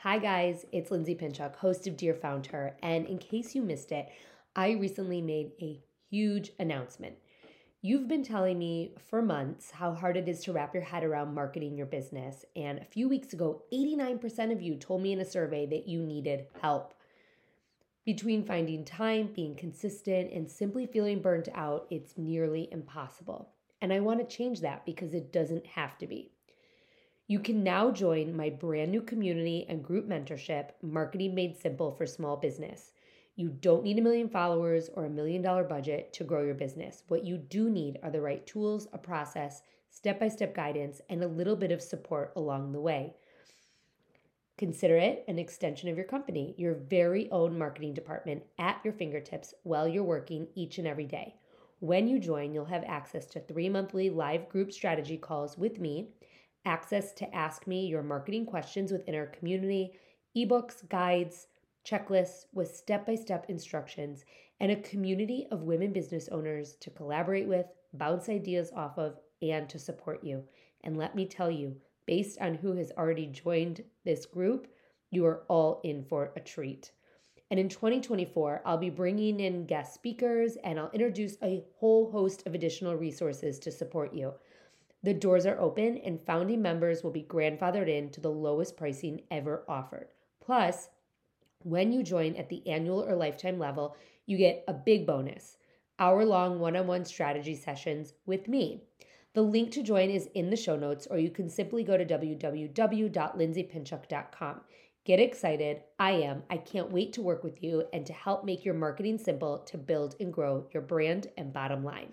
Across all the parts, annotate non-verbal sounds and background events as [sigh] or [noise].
Hi, guys, it's Lindsay Pinchuk, host of Dear FoundHer. And in case you missed it, I recently made a huge announcement. You've been telling me for months how hard it is to wrap your head around marketing your business. And a few weeks ago, 89% of you told me in a survey that you needed help. Between finding time, being consistent, and simply feeling burnt out, it's nearly impossible. And I want to change that because it doesn't have to be. You can now join my brand new community and group mentorship, Marketing Made Simple for Small Business. You don't need a million followers or a million dollar budget to grow your business. What you do need are the right tools, a process, step by step guidance, and a little bit of support along the way. Consider it an extension of your company, your very own marketing department at your fingertips while you're working each and every day. When you join, you'll have access to three monthly live group strategy calls with me, access to ask me your marketing questions within our community, ebooks, guides, checklists with step by step instructions, and a community of women business owners to collaborate with, bounce ideas off of, and to support you. And let me tell you, based on who has already joined this group, you are all in for a treat. And in 2024, I'll be bringing in guest speakers and I'll introduce a whole host of additional resources to support you. The doors are open and founding members will be grandfathered in to the lowest pricing ever offered. Plus, when you join at the annual or lifetime level, you get a big bonus hour long one on one strategy sessions with me. The link to join is in the show notes, or you can simply go to www.lindsaypinchuk.com. Get excited. I am. I can't wait to work with you and to help make your marketing simple to build and grow your brand and bottom line.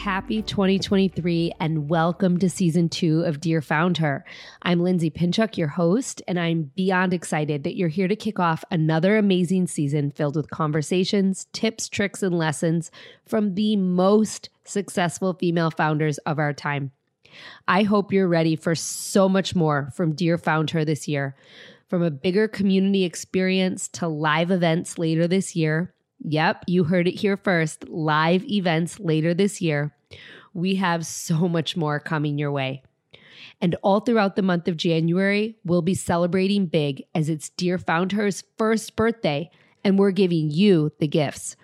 Happy 2023 and welcome to season two of Dear FoundHer. I'm Lindsay Pinchuk, your host, and I'm beyond excited that you're here to kick off another amazing season filled with conversations, tips, tricks, and lessons from the most successful female founders of our time. I hope you're ready for so much more from Dear FoundHer this year. From a bigger community experience to live events later this year Yep, you heard it here first. Live events later this year. We have so much more coming your way. And all throughout the month of January, we'll be celebrating big as it's Dear FoundHer's first birthday, and we're giving you the gifts.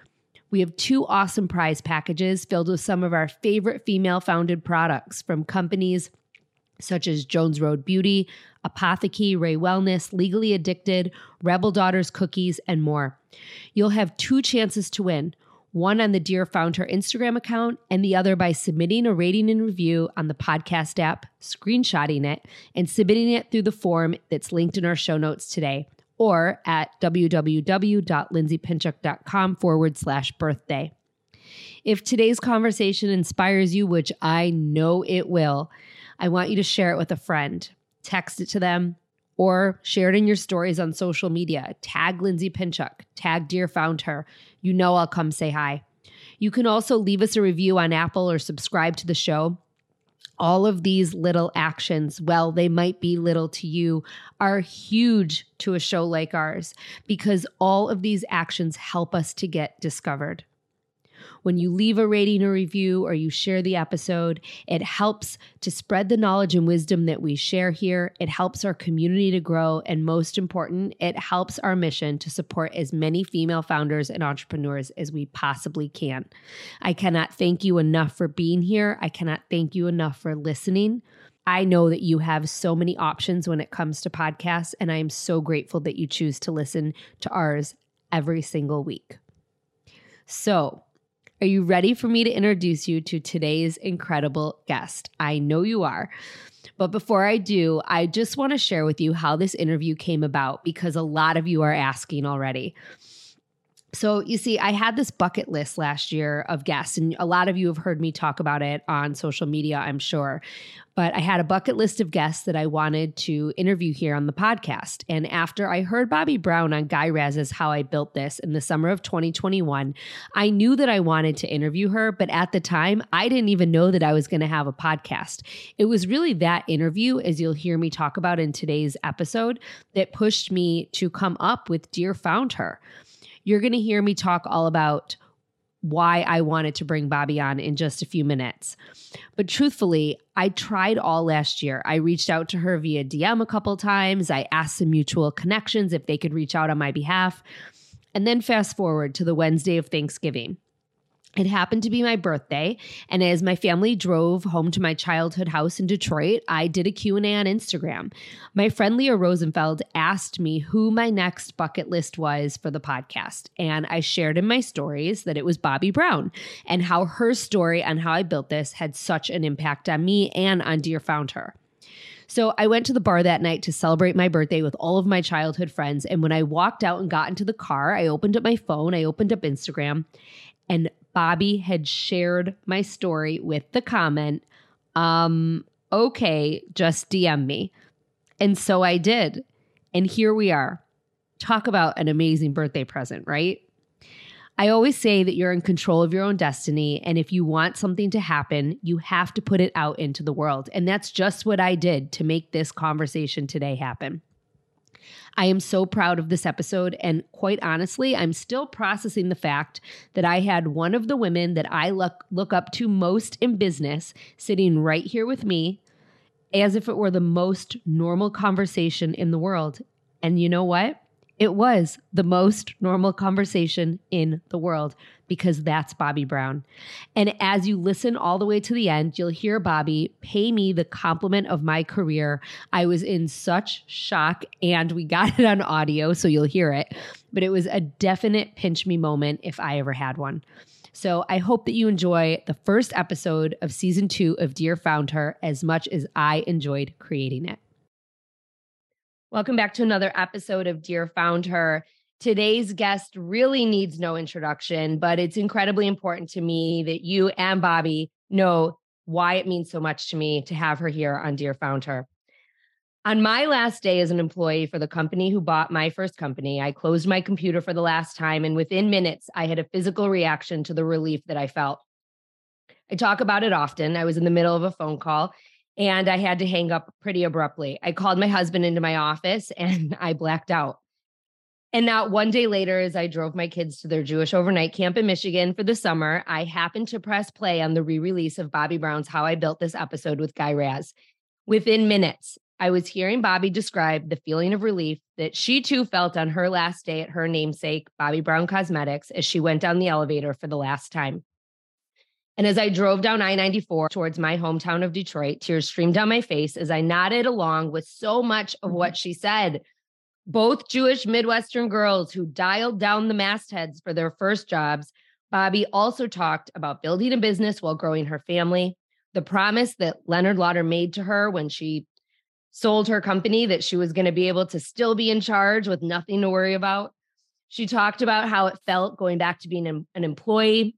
We have two awesome prize packages filled with some of our favorite female founded products from companies such as Jones Road Beauty, Apothecary, Rae Wellness, Legally Addicted, Rebel Daughters Cookies, and more. You'll have two chances to win one on the Dear FoundHer Instagram account, and the other by submitting a rating and review on the podcast app, screenshotting it, and submitting it through the form that's linked in our show notes today or at www.lindsaypinchuk.com forward slash birthday. If today's conversation inspires you, which I know it will, I want you to share it with a friend. Text it to them or share it in your stories on social media. Tag Lindsay Pinchuk, tag Dear FoundHer. You know I'll come say hi. You can also leave us a review on Apple or subscribe to the show. All of these little actions, well, they might be little to you, are huge to a show like ours because all of these actions help us to get discovered. When you leave a rating or review or you share the episode, it helps to spread the knowledge and wisdom that we share here. It helps our community to grow. And most important, it helps our mission to support as many female founders and entrepreneurs as we possibly can. I cannot thank you enough for being here. I cannot thank you enough for listening. I know that you have so many options when it comes to podcasts, and I am so grateful that you choose to listen to ours every single week. So, are you ready for me to introduce you to today's incredible guest? I know you are. But before I do, I just want to share with you how this interview came about because a lot of you are asking already. So, you see, I had this bucket list last year of guests, and a lot of you have heard me talk about it on social media, I'm sure. But I had a bucket list of guests that I wanted to interview here on the podcast. And after I heard Bobbi Brown on Guy Raz's How I Built This in the summer of 2021, I knew that I wanted to interview her. But at the time, I didn't even know that I was going to have a podcast. It was really that interview, as you'll hear me talk about in today's episode, that pushed me to come up with Dear FoundHer. You're going to hear me talk all about why I wanted to bring Bobbi on in just a few minutes. But truthfully, I tried all last year. I reached out to her via DM a couple times. I asked some mutual connections if they could reach out on my behalf. And then fast forward to the Wednesday of Thanksgiving. It happened to be my birthday, and as my family drove home to my childhood house in Detroit, I did a Q&A on Instagram. My friend Leah Rosenfeld asked me who my next bucket list was for the podcast, and I shared in my stories that it was Bobbi Brown and how her story on how I built this had such an impact on me and on Dear FoundHer. So I went to the bar that night to celebrate my birthday with all of my childhood friends. And when I walked out and got into the car, I opened up my phone, I opened up Instagram, and Bobbi had shared my story with the comment, um, okay, just DM me. And so I did. And here we are. Talk about an amazing birthday present, right? I always say that you're in control of your own destiny. And if you want something to happen, you have to put it out into the world. And that's just what I did to make this conversation today happen. I am so proud of this episode. And quite honestly, I'm still processing the fact that I had one of the women that I look, look up to most in business sitting right here with me as if it were the most normal conversation in the world. And you know what? It was the most normal conversation in the world because that's Bobbi Brown. And as you listen all the way to the end, you'll hear Bobbi pay me the compliment of my career. I was in such shock and we got it on audio, so you'll hear it. But it was a definite pinch me moment if I ever had one. So I hope that you enjoy the first episode of season two of Dear FoundHer as much as I enjoyed creating it. Welcome back to another episode of Dear FoundHer. Today's guest really needs no introduction, but it's incredibly important to me that you and Bobbi know why it means so much to me to have her here on Dear FoundHer. On my last day as an employee for the company who bought my first company, I closed my computer for the last time, and within minutes, I had a physical reaction to the relief that I felt. I talk about it often. I was in the middle of a phone call and I had to hang up pretty abruptly. I called my husband into my office [laughs] and I blacked out. And now, one day later, as I drove my kids to their Jewish overnight camp in Michigan for the summer, I happened to press play on the re release of Bobbi Brown's How I Built This episode with Guy Raz. Within minutes, I was hearing Bobbi describe the feeling of relief that she too felt on her last day at her namesake, Bobbi Brown Cosmetics, as she went down the elevator for the last time. And as I drove down I 94 towards my hometown of Detroit, tears streamed down my face as I nodded along with so much of what mm-hmm. she said. Both Jewish Midwestern girls who dialed down the mastheads for their first jobs. Bobbi also talked about building a business while growing her family, the promise that Leonard Lauder made to her when she sold her company that she was going to be able to still be in charge with nothing to worry about. She talked about how it felt going back to being an, an employee,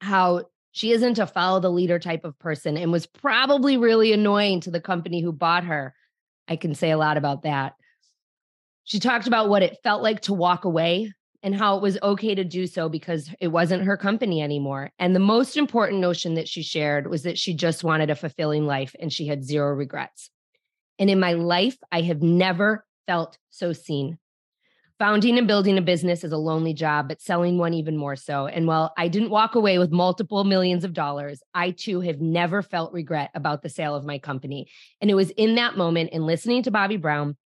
how she isn't a follow the leader type of person and was probably really annoying to the company who bought her. I can say a lot about that. She talked about what it felt like to walk away and how it was okay to do so because it wasn't her company anymore. And the most important notion that she shared was that she just wanted a fulfilling life and she had zero regrets. And in my life, I have never felt so seen. Founding and building a business is a lonely job, but selling one even more so. And while I didn't walk away with multiple millions of dollars, I too have never felt regret about the sale of my company. And it was in that moment in listening to Bobbi Brown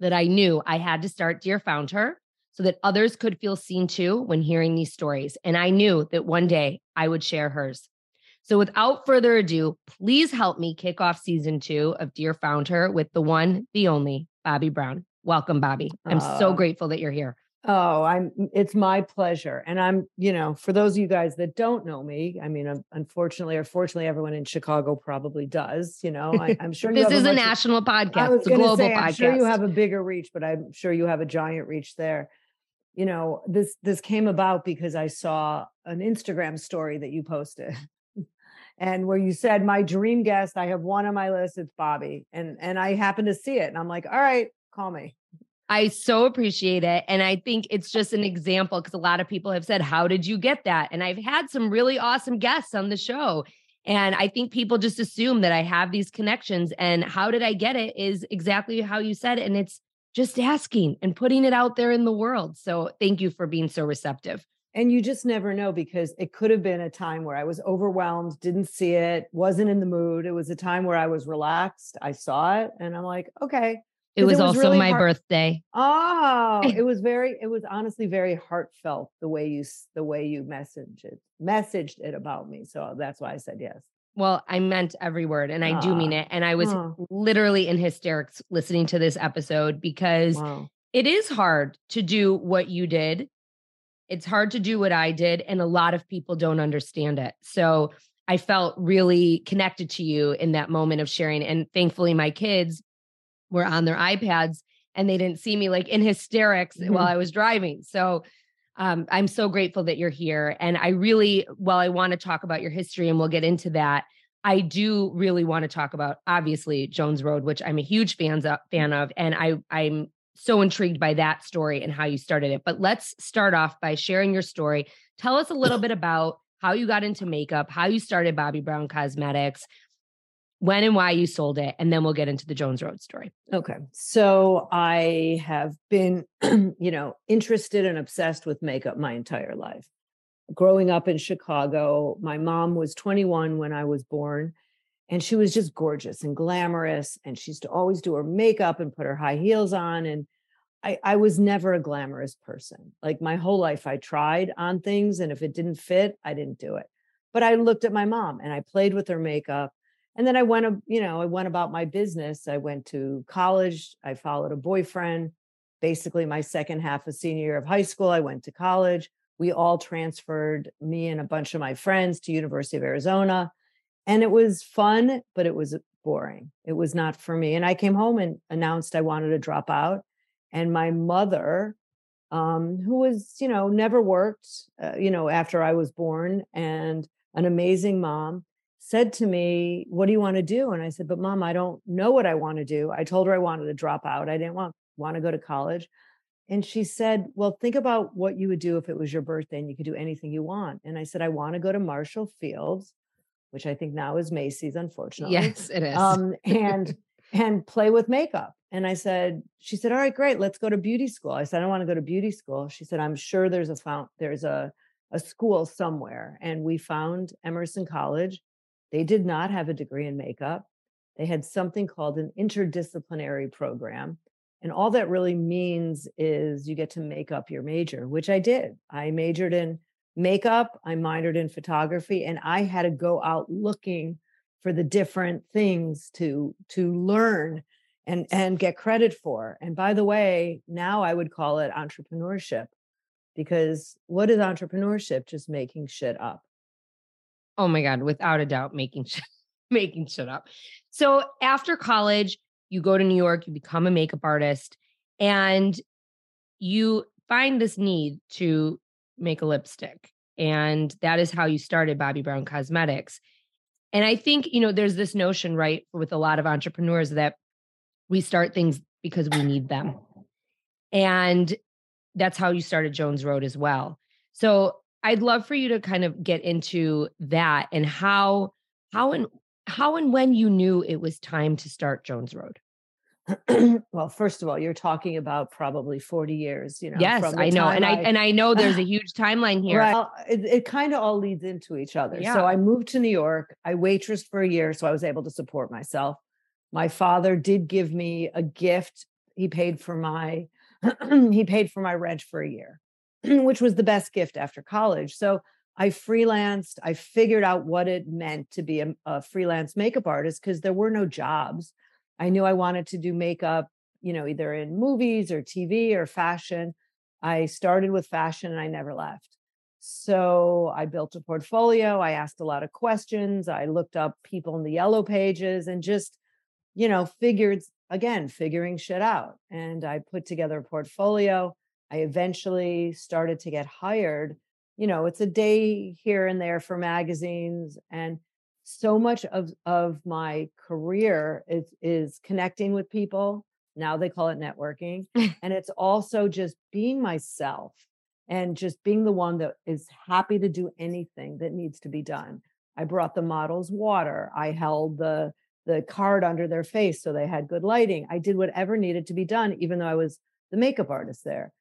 that I knew I had to start Dear FoundHer so that others could feel seen too when hearing these stories. And I knew that one day I would share hers. So, without further ado, please help me kick off season two of Dear FoundHer with the one, the only, Bobbi Brown. Welcome, Bobbi. I'm uh, so grateful that you're here. Oh, I'm it's my pleasure. And I'm, you know, for those of you guys that don't know me, I mean, unfortunately or fortunately, everyone in Chicago probably does, you know. I, am sure this is a, a national podcast. It's a global say, I'm podcast. sure you have a bigger reach, but I'm sure you have a giant reach there. You know, this this came about because I saw an Instagram story that you posted. [laughs] and where you said my dream guest, I have one on my list, it's bobbi And and I happened to see it and I'm like, all right, call me. I so appreciate it. And I think it's just an example because a lot of people have said, How did you get that? And I've had some really awesome guests on the show. And I think people just assume that I have these connections. And how did I get it is exactly how you said. It. And it's just asking and putting it out there in the world. So thank you for being so receptive. And you just never know because it could have been a time where I was overwhelmed, didn't see it, wasn't in the mood. It was a time where I was relaxed. I saw it and I'm like, okay, it was, it was also really my heart- birthday. Oh, [laughs] it was very, it was honestly very heartfelt the way you, the way you messaged it, messaged it about me. So uh, that's why I said yes. Well, I meant every word and I do mean ah, it. And I was literally in hysterics listening to this episode because wow. it is hard to do what you did. It's hard to do what I did. And a lot of people don't understand it. So I felt really connected to you in that moment of sharing. And thankfully, my kids were on their iPads and they didn't see me like in hysterics mm-hmm. while I was driving. So um, I'm so grateful that you're here. And I really, while I want to talk about your history and we'll get into that. I do really want to talk about obviously Jones Road, which I'm a huge fans of, fan of, and I I'm so intrigued by that story and how you started it. But let's start off by sharing your story. Tell us a little [clears throat] bit about how you got into makeup, how you started Bobbi Brown Cosmetics, when and why you sold it, and then we'll get into the Jones Road story. Okay. So I have been, [clears throat] you know, interested and obsessed with makeup my entire life. Growing up in Chicago, my mom was 21 when I was born, and she was just gorgeous and glamorous. And she used to always do her makeup and put her high heels on. And I, I was never a glamorous person. Like my whole life, I tried on things, and if it didn't fit, I didn't do it. But I looked at my mom and I played with her makeup and then I went, you know, I went about my business. I went to college. I followed a boyfriend. Basically, my second half of senior year of high school, I went to college. We all transferred, me and a bunch of my friends, to University of Arizona, and it was fun, but it was boring. It was not for me. And I came home and announced I wanted to drop out. And my mother, um, who was, you know, never worked, uh, you know, after I was born, and an amazing mom said to me, What do you want to do? And I said, But mom, I don't know what I want to do. I told her I wanted to drop out. I didn't want, want to go to college. And she said, Well, think about what you would do if it was your birthday and you could do anything you want. And I said, I want to go to Marshall Fields, which I think now is Macy's, unfortunately. Yes, it is. Um, and and play with makeup. And I said, she said, All right, great, let's go to beauty school. I said, I don't want to go to beauty school. She said, I'm sure there's a fount, there's a a school somewhere. And we found Emerson College they did not have a degree in makeup. They had something called an interdisciplinary program. And all that really means is you get to make up your major, which I did. I majored in makeup, I minored in photography, and I had to go out looking for the different things to to learn and and get credit for. And by the way, now I would call it entrepreneurship because what is entrepreneurship? Just making shit up. Oh my God, without a doubt, making [laughs] making shit up. So after college, you go to New York, you become a makeup artist, and you find this need to make a lipstick. And that is how you started Bobbi Brown Cosmetics. And I think, you know, there's this notion, right, with a lot of entrepreneurs that we start things because we need them. And that's how you started Jones Road as well. So I'd love for you to kind of get into that and how how and how and when you knew it was time to start Jones Road. [clears throat] well, first of all, you're talking about probably 40 years, you know. Yes, I know. And I, I, and I know there's a huge timeline [laughs] here. Right. It, it kind of all leads into each other. Yeah. So I moved to New York. I waitressed for a year, so I was able to support myself. My father did give me a gift. He paid for my [clears throat] he paid for my rent for a year. [clears throat] which was the best gift after college. So I freelanced. I figured out what it meant to be a, a freelance makeup artist because there were no jobs. I knew I wanted to do makeup, you know, either in movies or TV or fashion. I started with fashion and I never left. So I built a portfolio. I asked a lot of questions. I looked up people in the yellow pages and just, you know, figured again, figuring shit out. And I put together a portfolio. I eventually started to get hired. You know, it's a day here and there for magazines. And so much of, of my career is, is connecting with people. Now they call it networking. [laughs] and it's also just being myself and just being the one that is happy to do anything that needs to be done. I brought the models water. I held the the card under their face so they had good lighting. I did whatever needed to be done, even though I was the makeup artist there.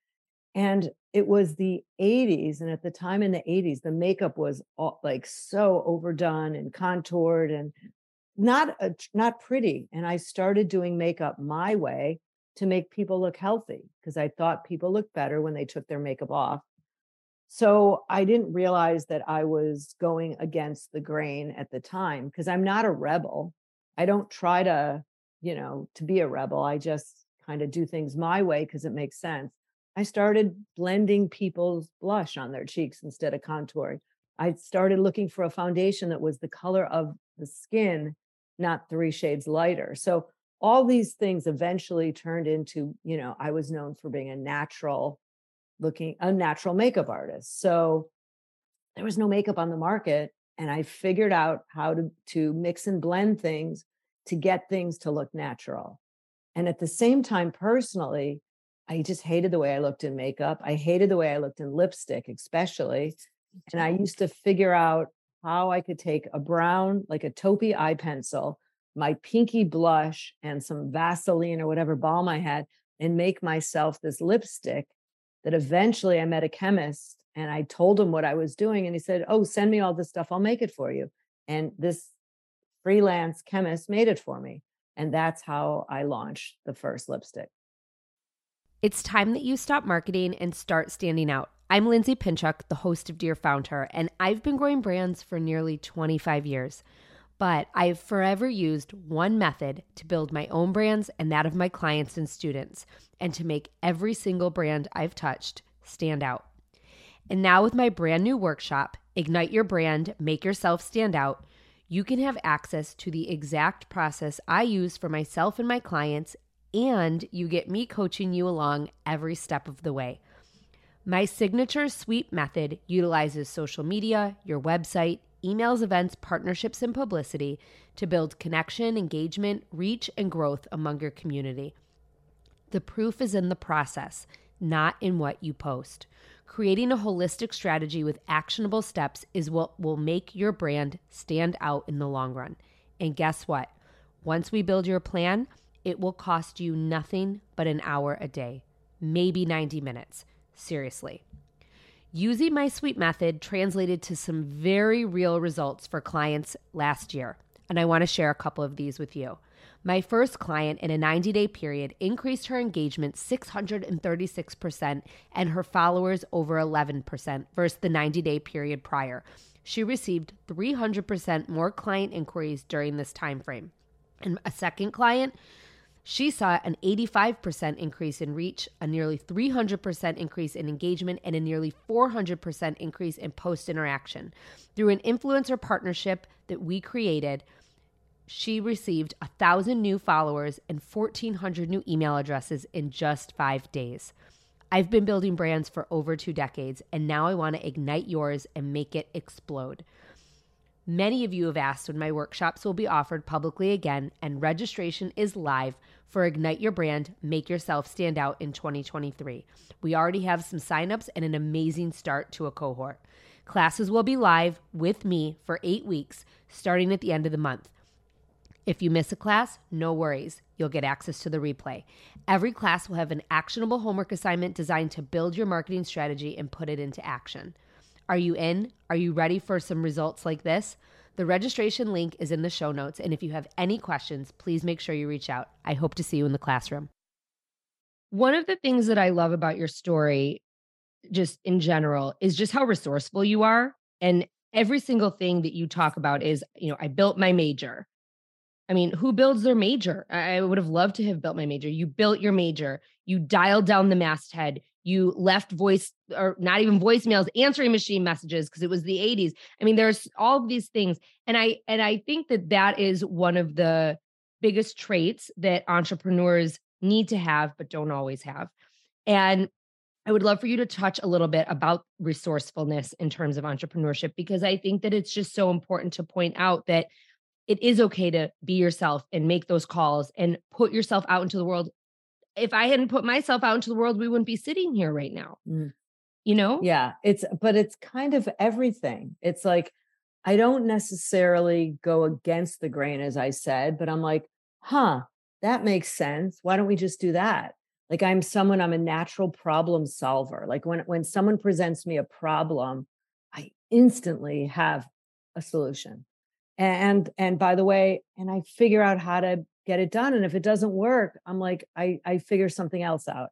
And it was the 80s. And at the time in the 80s, the makeup was all, like so overdone and contoured and not a, not pretty. And I started doing makeup my way to make people look healthy because I thought people looked better when they took their makeup off. So I didn't realize that I was going against the grain at the time because I'm not a rebel. I don't try to, you know, to be a rebel. I just kind of do things my way because it makes sense. I started blending people's blush on their cheeks instead of contouring. I started looking for a foundation that was the color of the skin, not three shades lighter. So all these things eventually turned into, you know, I was known for being a natural looking, a natural makeup artist. So there was no makeup on the market and I figured out how to to mix and blend things to get things to look natural. And at the same time, personally, I just hated the way I looked in makeup. I hated the way I looked in lipstick, especially. And I used to figure out how I could take a brown, like a taupey eye pencil, my pinky blush, and some Vaseline or whatever balm I had, and make myself this lipstick that eventually I met a chemist and I told him what I was doing. And he said, Oh, send me all this stuff. I'll make it for you. And this freelance chemist made it for me. And that's how I launched the first lipstick. It's time that you stop marketing and start standing out. I'm Lindsay Pinchuk, the host of Dear FoundHer, and I've been growing brands for nearly 25 years. But I've forever used one method to build my own brands and that of my clients and students, and to make every single brand I've touched stand out. And now, with my brand new workshop, Ignite Your Brand, Make Yourself Stand Out, you can have access to the exact process I use for myself and my clients, and you get me coaching you along every step of the way. My signature sweep method utilizes social media, your website, emails, events, partnerships, and publicity to build connection, engagement, reach, and growth among your community. The proof is in the process, not in what you post. Creating a holistic strategy with actionable steps is what will make your brand stand out in the long run. And guess what? Once we build your plan, it will cost you nothing but an hour a day, maybe 90 minutes. Seriously. Using my sweep method translated to some very real results for clients last year, and I want to share a couple of these with you. My first client in a 90 day period increased her engagement 636% and her followers over 11% versus the 90 day period prior. She received 300% more client inquiries during this time frame. And a second client, she saw an 85% increase in reach, a nearly 300% increase in engagement, and a nearly 400% increase in post interaction. Through an influencer partnership that we created, she received a thousand new followers and 1,400 new email addresses in just five days. I've been building brands for over two decades, and now I want to ignite yours and make it explode. Many of you have asked when my workshops will be offered publicly again, and registration is live for Ignite Your Brand, Make Yourself Stand Out in 2023. We already have some signups and an amazing start to a cohort. Classes will be live with me for eight weeks, starting at the end of the month. If you miss a class, no worries. You'll get access to the replay. Every class will have an actionable homework assignment designed to build your marketing strategy and put it into action. Are you in? Are you ready for some results like this? The registration link is in the show notes. And if you have any questions, please make sure you reach out. I hope to see you in the classroom. One of the things that I love about your story, just in general, is just how resourceful you are And every single thing that you talk about is, you know, I built my major. I mean, who builds their major? I would have loved to have built my major. You built your major. You dialed down the masthead. You left voice or not even voicemails, answering machine messages because it was the 80s. I mean, there's all these things. And I and I think that that is one of the biggest traits that entrepreneurs need to have but don't always have. And I would love for you to touch a little bit about resourcefulness in terms of entrepreneurship because I think that it's just so important to point out that it is okay to be yourself and make those calls and put yourself out into the world. If I hadn't put myself out into the world, we wouldn't be sitting here right now. Mm. You know? Yeah, it's but it's kind of everything. It's like I don't necessarily go against the grain as I said, but I'm like, "Huh, that makes sense. Why don't we just do that?" Like I'm someone I'm a natural problem solver. Like when when someone presents me a problem, I instantly have a solution and and by the way and i figure out how to get it done and if it doesn't work i'm like i i figure something else out.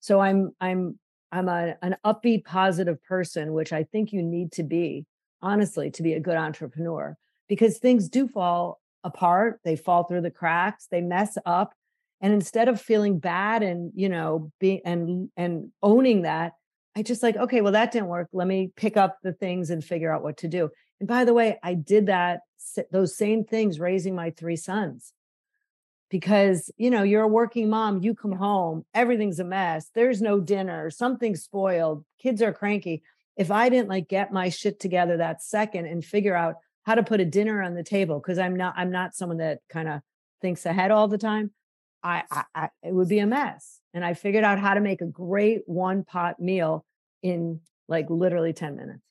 So i'm i'm i'm a, an upbeat positive person which i think you need to be honestly to be a good entrepreneur because things do fall apart they fall through the cracks they mess up and instead of feeling bad and you know being and and owning that i just like okay well that didn't work let me pick up the things and figure out what to do. And by the way i did that those same things raising my three sons because you know you're a working mom you come home everything's a mess there's no dinner something's spoiled kids are cranky. If i didn't like get my shit together that second and figure out how to put a dinner on the table because i'm not i'm not someone that kind of thinks ahead all the time I, I, I it would be a mess. And i figured out how to make a great one pot meal in like literally 10 minutes.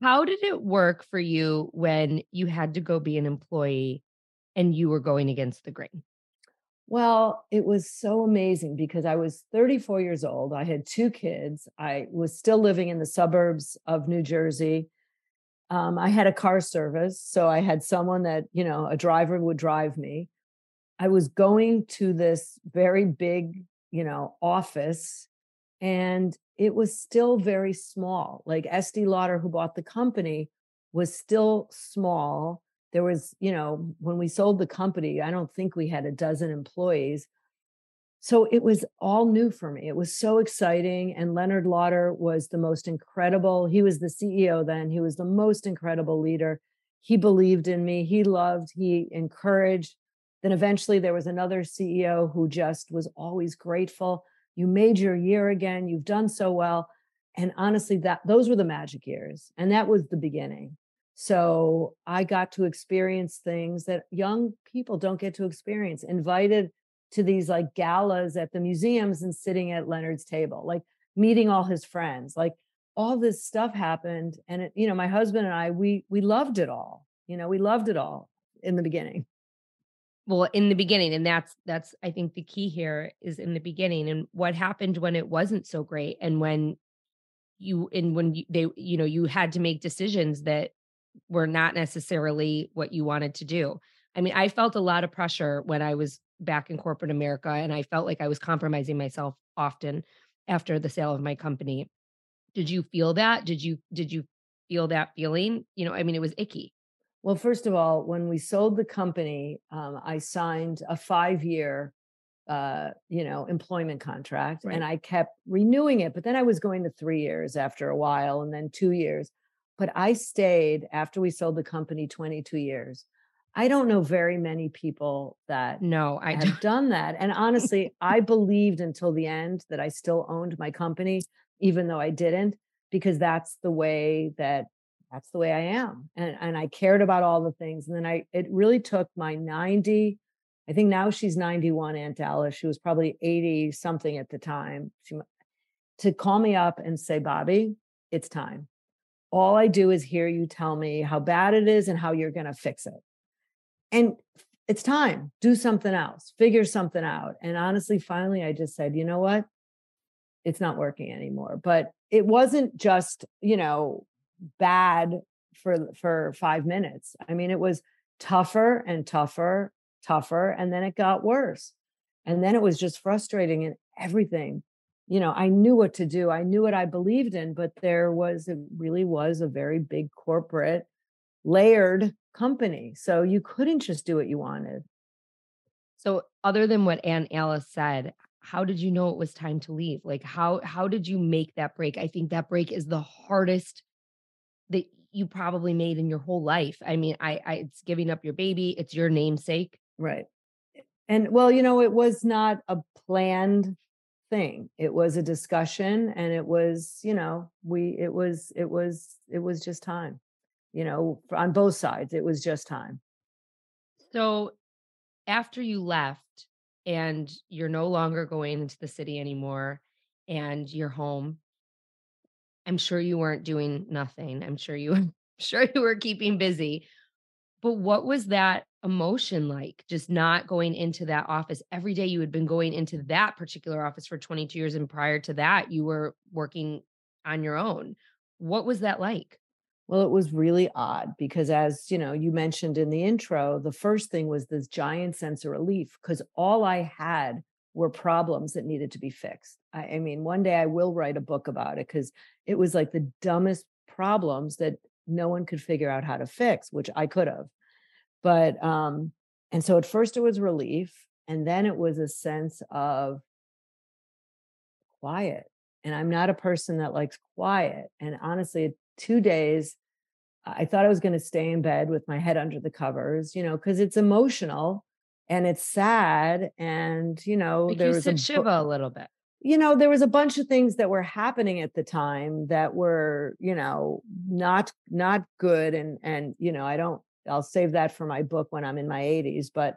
How did it work for you when you had to go be an employee and you were going against the grain? Well, it was so amazing because I was 34 years old. I had two kids. I was still living in the suburbs of New Jersey. Um, I had a car service. So I had someone that, you know, a driver would drive me. I was going to this very big, you know, office and it was still very small. Like Estee Lauder, who bought the company, was still small. There was, you know, when we sold the company, I don't think we had a dozen employees. So it was all new for me. It was so exciting. And Leonard Lauder was the most incredible. He was the CEO then. He was the most incredible leader. He believed in me. He loved, he encouraged. Then eventually there was another CEO who just was always grateful you made your year again you've done so well and honestly that those were the magic years and that was the beginning so i got to experience things that young people don't get to experience invited to these like galas at the museums and sitting at leonard's table like meeting all his friends like all this stuff happened and it, you know my husband and i we we loved it all you know we loved it all in the beginning. Well in the beginning and that's that's i think the key here is in the beginning and what happened when it wasn't so great and when you and when you, they you know you had to make decisions that were not necessarily what you wanted to do i mean i felt a lot of pressure when i was back in corporate america and i felt like i was compromising myself often after the sale of my company did you feel that did you did you feel that feeling you know i mean it was icky well, first of all, when we sold the company, um, I signed a five-year, uh, you know, employment contract, right. and I kept renewing it. But then I was going to three years after a while, and then two years. But I stayed after we sold the company 22 years. I don't know very many people that no, I have done that. And honestly, I believed until the end that I still owned my company, even though I didn't, because that's the way that that's the way I am. And and I cared about all the things. And then I it really took my 90, I think now she's 91, Aunt Alice. She was probably 80 something at the time. She to call me up and say, Bobbi, it's time. All I do is hear you tell me how bad it is and how you're gonna fix it. And it's time. Do something else, figure something out. And honestly, finally, I just said, you know what? It's not working anymore. But it wasn't just, you know, bad for for 5 minutes. I mean it was tougher and tougher, tougher and then it got worse. And then it was just frustrating and everything you know, I knew what to do. I knew what I believed in, but there was, it really was a very big corporate layered company. So you couldn't just do what you wanted. So other than what Aunt Alice said, how did you know it was time to leave? Like how how did you make that break? I think that break is the hardest that you probably made in your whole life. I mean, I, I it's giving up your baby, it's your namesake. Right. And well, you know, it was not a planned thing. It was a discussion and it was, you know, we it was it was it was just time. You know, on both sides, it was just time. So after you left and you're no longer going into the city anymore and you're home, I'm sure you weren't doing nothing. I'm sure you [laughs] I'm sure you were keeping busy. But what was that emotion like just not going into that office every day you had been going into that particular office for 22 years and prior to that you were working on your own. What was that like? Well, it was really odd because as, you know, you mentioned in the intro, the first thing was this giant sense of relief because all I had were problems that needed to be fixed. I, I mean, one day I will write a book about it because it was like the dumbest problems that no one could figure out how to fix, which I could have. But um, and so at first it was relief, and then it was a sense of quiet. And I'm not a person that likes quiet. And honestly, two days I thought I was going to stay in bed with my head under the covers, you know, because it's emotional and it's sad. And, you know, Like there you was said a, Shiva a little bit. you know, there was a bunch of things that were happening at the time that were, you know, not, not good. And, and, you know, I don't, I'll save that for my book when I'm in my 80s, but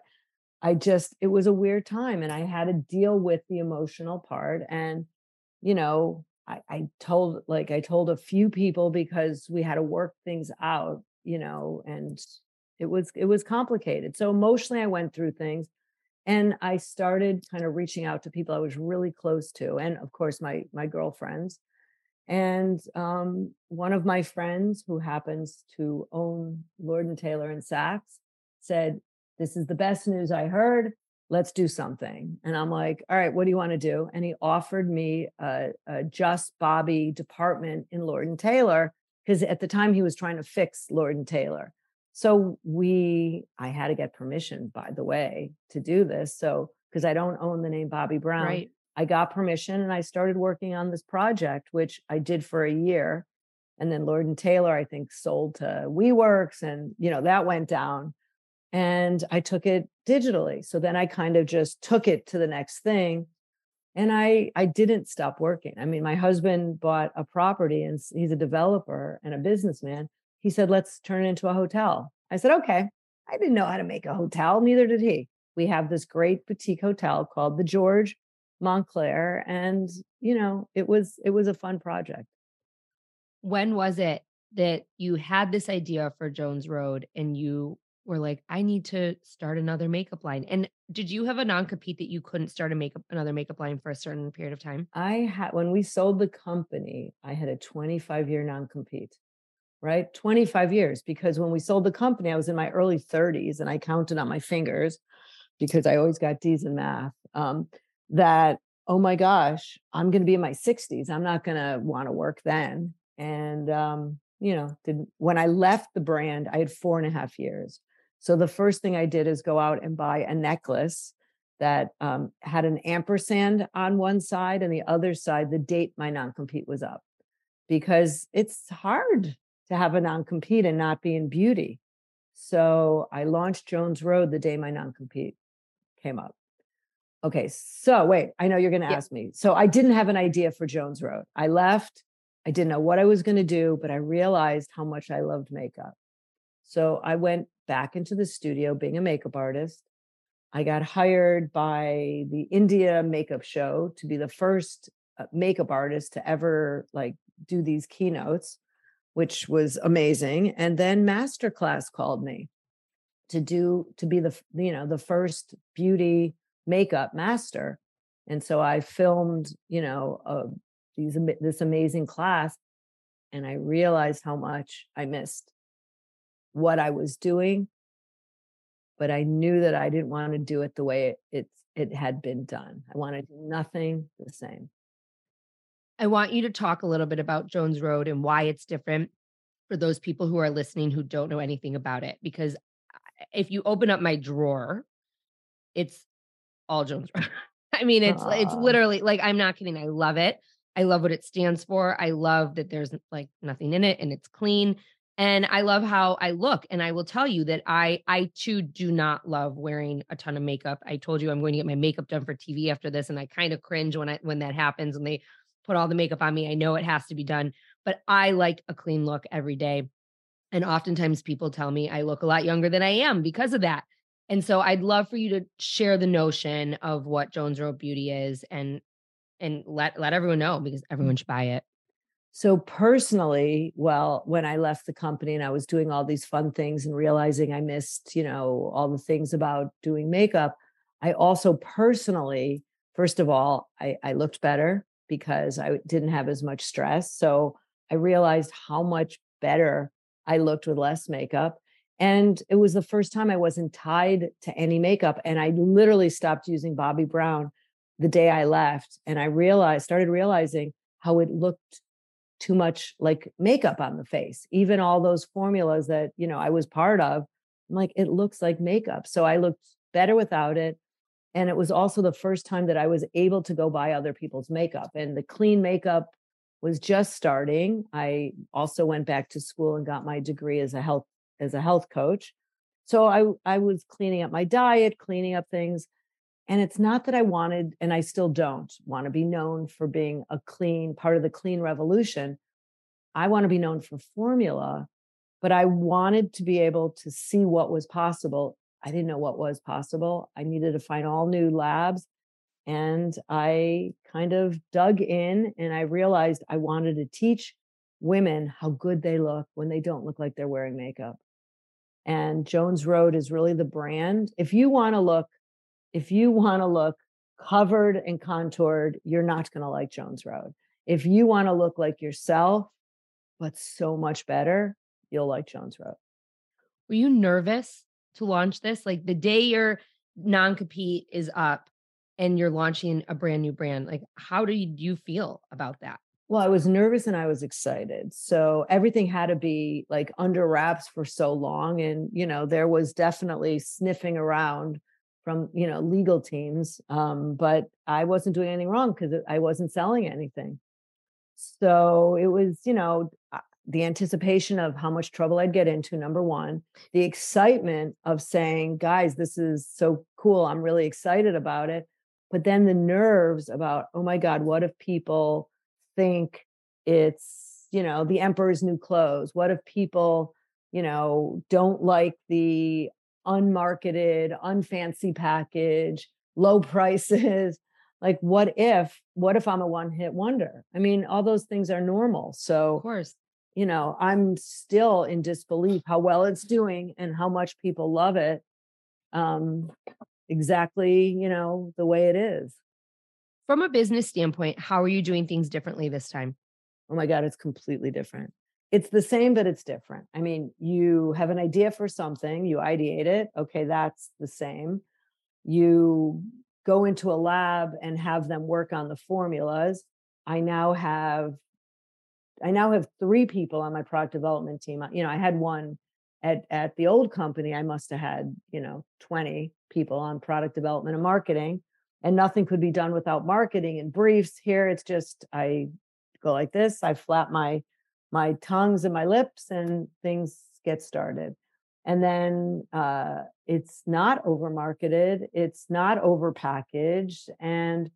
I just, it was a weird time and I had to deal with the emotional part. And, you know, I, I told like I told a few people because we had to work things out, you know, and it was it was complicated. So emotionally I went through things and I started kind of reaching out to people I was really close to and of course my my girlfriends. And um, one of my friends who happens to own Lord and Taylor and Saks said, This is the best news I heard let's do something. And I'm like, all right, what do you want to do? And he offered me a, a Just Bobbi department in Lord and Taylor because at the time he was trying to fix Lord and Taylor. So we, I had to get permission, by the way, to do this. So because I don't own the name Bobbi Brown, Right. I got permission and I started working on this project, which I did for a year. And then Lord and Taylor, I think, sold to WeWorks, and you know that went down and I took it digitally. So then I kind of just took it to the next thing and I I didn't stop working. I mean, my husband bought a property and he's a developer and a businessman. He said, "Let's turn it into a hotel." I said, "Okay." I didn't know how to make a hotel, neither did he. We have this great boutique hotel called the George Montclair and, you know, it was it was a fun project. When was it that you had this idea for Jones Road and you were like, I need to start another makeup line? And did you have a non-compete that you couldn't start a makeup another makeup line for a certain period of time? I had when we sold the company, I had a 25 year non-compete. right? 25 years because when we sold the company, I was in my early 30s and I counted on my fingers because I always got D's in math. Um, that, oh my gosh, I'm going to be in my 60s. I'm not going to want to work then. And, um, you know, did, when I left the brand, I had four and a half years. So the first thing I did is go out and buy a necklace that um, had an ampersand on one side and the other side, the date my non compete was up because it's hard to have a non-compete and not be in beauty. So I launched Jones Road the day my non-compete came up. Okay, so wait, I know you're going to Yeah. ask me. So I didn't have an idea for Jones Road. I left. I didn't know what I was going to do, but I realized how much I loved makeup. So I went back into the studio being a makeup artist. I got hired by the India Makeup Show to be the first uh, makeup artist to ever like do these keynotes which was amazing. And then Masterclass called me to do to be the you know the first beauty makeup master, and so I filmed you know uh, these this amazing class, and I realized how much I missed what I was doing, but I knew that I didn't want to do it the way it it, it had been done. I wanted to do nothing the same. I want you to talk a little bit about Jones Road and why it's different for those people who are listening who don't know anything about it. Because if you open up my drawer, it's all Jones. [laughs] I mean, it's Aww. it's literally like I'm not kidding. I love it. I love what it stands for. I love that there's like nothing in it and it's clean. And I love how I look. And I will tell you that I I too do not love wearing a ton of makeup. I told you I'm going to get my makeup done for TV after this. And I kind of cringe when I when that happens and they put all the makeup on me. I know it has to be done, but I like a clean look every day. And oftentimes people tell me I look a lot younger than I am because of that. And so I'd love for you to share the notion of what Jones Road Beauty is and and let let everyone know because everyone should buy it. So personally, well, when I left the company and I was doing all these fun things and realizing I missed, you know, all the things about doing makeup, I also personally, first of all, I, I looked better because I didn't have as much stress. So I realized how much better I looked with less makeup. And it was the first time I wasn't tied to any makeup. And I literally stopped using Bobbi Brown the day I left. And I realized, started realizing how it looked too much like makeup on the face. Even all those formulas that, you know, I was part of, I'm like, it looks like makeup. So I looked better without it. And it was also the first time that I was able to go buy other people's makeup. And the clean makeup was just starting. I also went back to school and got my degree as a health as a health coach. So I I was cleaning up my diet, cleaning up things. And it's not that I wanted, and I still don't want to be known for being a clean part of the clean revolution. I want to be known for formula, but I wanted to be able to see what was possible. I didn't know what was possible. I needed to find all new labs. And I kind of dug in and I realized I wanted to teach women how good they look when they don't look like they're wearing makeup. And Jones Road is really the brand. If you want to look if you want to look covered and contoured, you're not going to like Jones Road. If you want to look like yourself, but so much better, you'll like Jones Road. Were you nervous to launch this? Like the day your non compete is up and you're launching a brand new brand, like how do you feel about that? Well, I was nervous and I was excited. So everything had to be like under wraps for so long. And, you know, there was definitely sniffing around from you know legal teams um, but i wasn't doing anything wrong because i wasn't selling anything so it was you know the anticipation of how much trouble i'd get into number one the excitement of saying guys this is so cool i'm really excited about it but then the nerves about oh my god what if people think it's you know the emperor's new clothes what if people you know don't like the unmarketed, unfancy package, low [laughs] prices. like what if what if I'm a one hit wonder? I mean, all those things are normal. So Of course. You know, I'm still in disbelief how well it's doing and how much people love it. Um exactly, you know, the way it is. From a business standpoint, how are you doing things differently this time? Oh my god, it's completely different. It's the same but it's different. I mean you have an idea for something you ideate it okay that's the same. You go into a lab and have them work on the formulas. I now have i now have three people on my product development team. You know i had one at at the old company i must have had you know 20 people on product development and marketing and nothing could be done without marketing and briefs. Here it's just i go like this i flap my my tongues and my lips and things get started. And then uh, it's not over marketed it's not over packaged and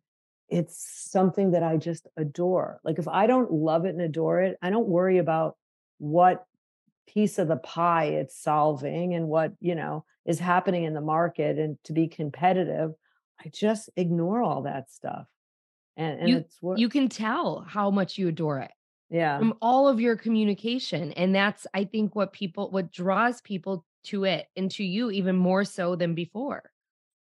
it's something that i just adore. Like if i don't love it and adore it i don't worry about what piece of the pie it's solving and what you know is happening in the market and to be competitive i just ignore all that stuff and, and you, it's you can tell how much you adore it yeah. from all of your communication and that's i think what people what draws people to it and to you even more so than before.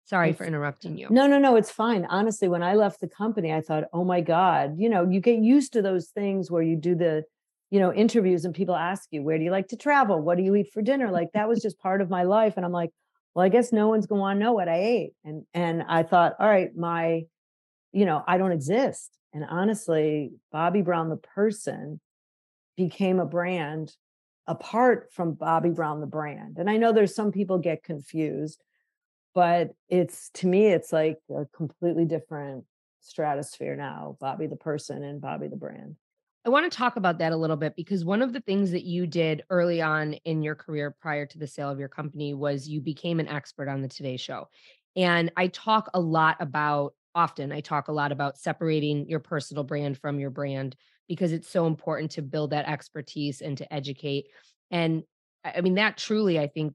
Sorry it's, for interrupting you. no no no it's fine. Honestly when i left the company i thought oh my god you know you get used to those things where you do the you know interviews and people ask you where do you like to travel? What do you eat for dinner? Like that was just part of my life and i'm like well i guess no one's going to know what i ate and and i thought all right my you know i don't exist And honestly, Bobbi Brown, the person, became a brand apart from Bobbi Brown, the brand. And I know there's some people get confused, but it's to me, it's like a completely different stratosphere now Bobbi the person, and Bobbi the brand. I want to talk about that a little bit because one of the things that you did early on in your career prior to the sale of your company was you became an expert on the Today Show. And I talk a lot about, often, I talk a lot about separating your personal brand from your brand because it's so important to build that expertise and to educate. And I mean, that truly, I think,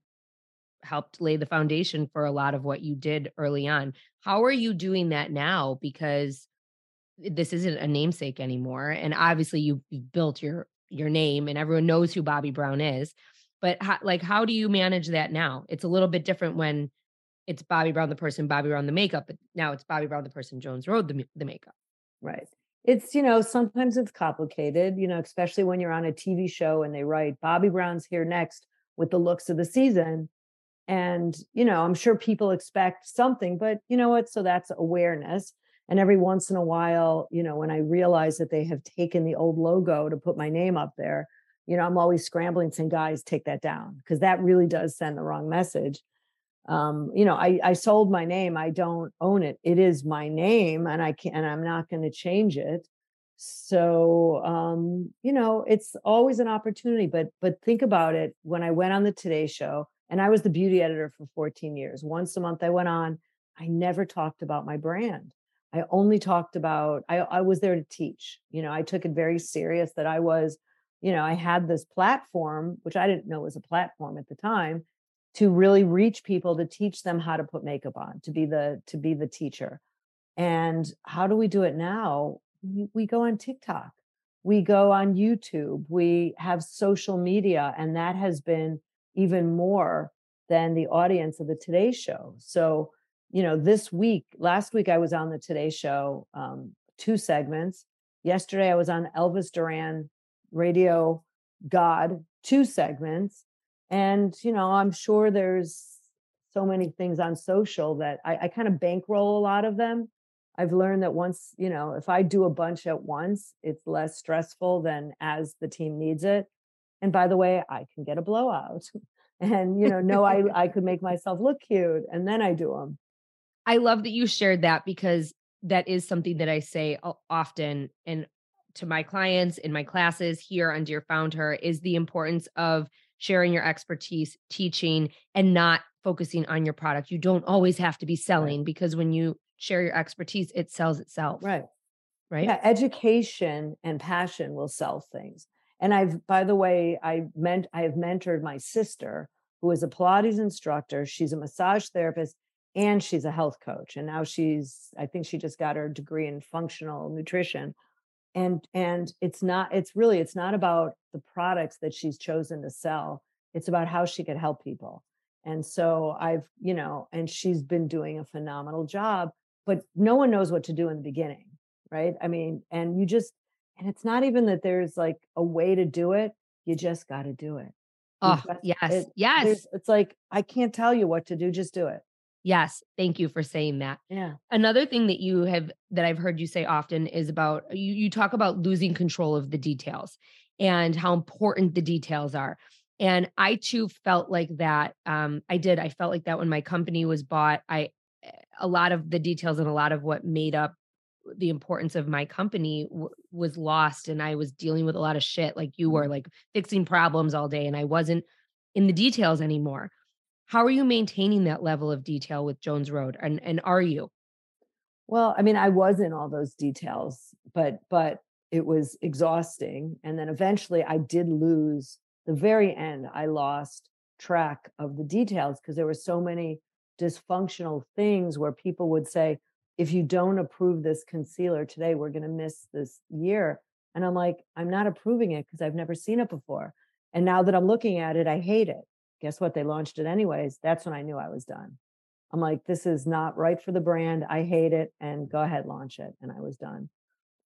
helped lay the foundation for a lot of what you did early on. How are you doing that now? Because this isn't a namesake anymore and obviously you, have built your your name and everyone knows who Bobbi brown is but how, like how do you manage that now? It's a little bit different when it's Bobbi brown the person Bobbi brown the makeup but now it's Bobbi brown the person jones road the, the makeup. Right. It's you know sometimes it's complicated you know especially when you're on a tv show and they write Bobbi brown's here next with the looks of the season and you know i'm sure people expect something but you know what? So that's awareness and every once in a while, you know, when I realize that they have taken the old logo to put my name up there, you know, I'm always scrambling saying, guys, take that down because that really does send the wrong message. Um, you know, I, I sold my name. I don't own it. It is my name and I can't, and I'm not going to change it. So, um, you know, it's always an opportunity, but, but think about it. When I went on the Today Show and I was the beauty editor for 14 years, once a month I went on, I never talked about my brand. I only talked about, I, I was there to teach. You know, I took it very serious that I was, you know, I had this platform, which I didn't know was a platform at the time, to really reach people to teach them how to put makeup on, to be the to be the teacher. And how do we do it now? We, go on TikTok, we go on YouTube, we have social media, and that has been even more than the audience of the Today Show. So you know, this week, last week I was on the Today Show, um, two segments. Yesterday I was on Elvis Duran Radio God, two segments. And, you know, I'm sure there's so many things on social that I, I kind of bankroll a lot of them. I've learned that once, you know, if I do a bunch at once, it's less stressful than as the team needs it. And by the way, I can get a blowout [laughs] and, you know, no, I, I could make myself look cute and then I do them. I love that you shared that because that is something that I say often and to my clients in my classes here on Dear FoundHer is the importance of sharing your expertise, teaching, and not focusing on your product. You don't always have to be selling because when you share your expertise, it sells itself. Right. Right. Yeah. Education and passion will sell things. And I've, by the way, I meant I have mentored my sister, who is a Pilates instructor. She's a massage therapist and she's a health coach and now she's i think she just got her degree in functional nutrition and and it's not it's really it's not about the products that she's chosen to sell it's about how she could help people and so i've you know and she's been doing a phenomenal job but no one knows what to do in the beginning right? I mean and you just and it's not even that there's like a way to do it you just got to do it. Oh yes it, yes. it's like i can't tell you what to do just do it Yes, thank you for saying that. Yeah. Another thing that you have that I've heard you say often is about you you talk about losing control of the details and how important the details are. And I too felt like that um I did I felt like that when my company was bought I eh, lot of the details and a lot of what made up the importance of my company w- was lost and I was dealing with a lot of shit like you were mm-hmm. like fixing problems all day and I wasn't in the details anymore how are you maintaining that level of detail with Jones Road? And and are you? Well, I mean, I was in all those details, but but it was exhausting. And then eventually I did lose the very end, I lost track of the details because there were so many dysfunctional things where people would say, if you don't approve this concealer today, we're going to miss this year. And I'm like, I'm not approving it because I've never seen it before. And now that I'm looking at it, I hate it guess what? They launched it anyways. That's when I knew I was done. I'm like, this is not right for the brand. I hate it. And go ahead, launch it. And I was done.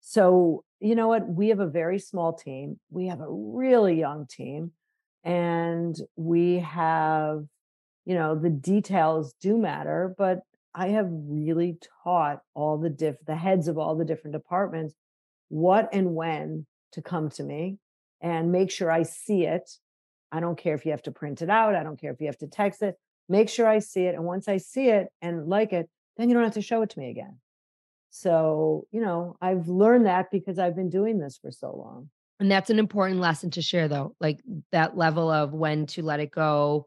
So, you know what? We have a very small team. We have a really young team. And we have, you know, the details do matter, but I have really taught all the diff the heads of all the different departments what and when to come to me and make sure I see it. I don't care if you have to print it out. I don't care if you have to text it. Make sure I see it. And once I see it and like it, then you don't have to show it to me again. So, you know, I've learned that because I've been doing this for so long. And that's an important lesson to share, though, like that level of when to let it go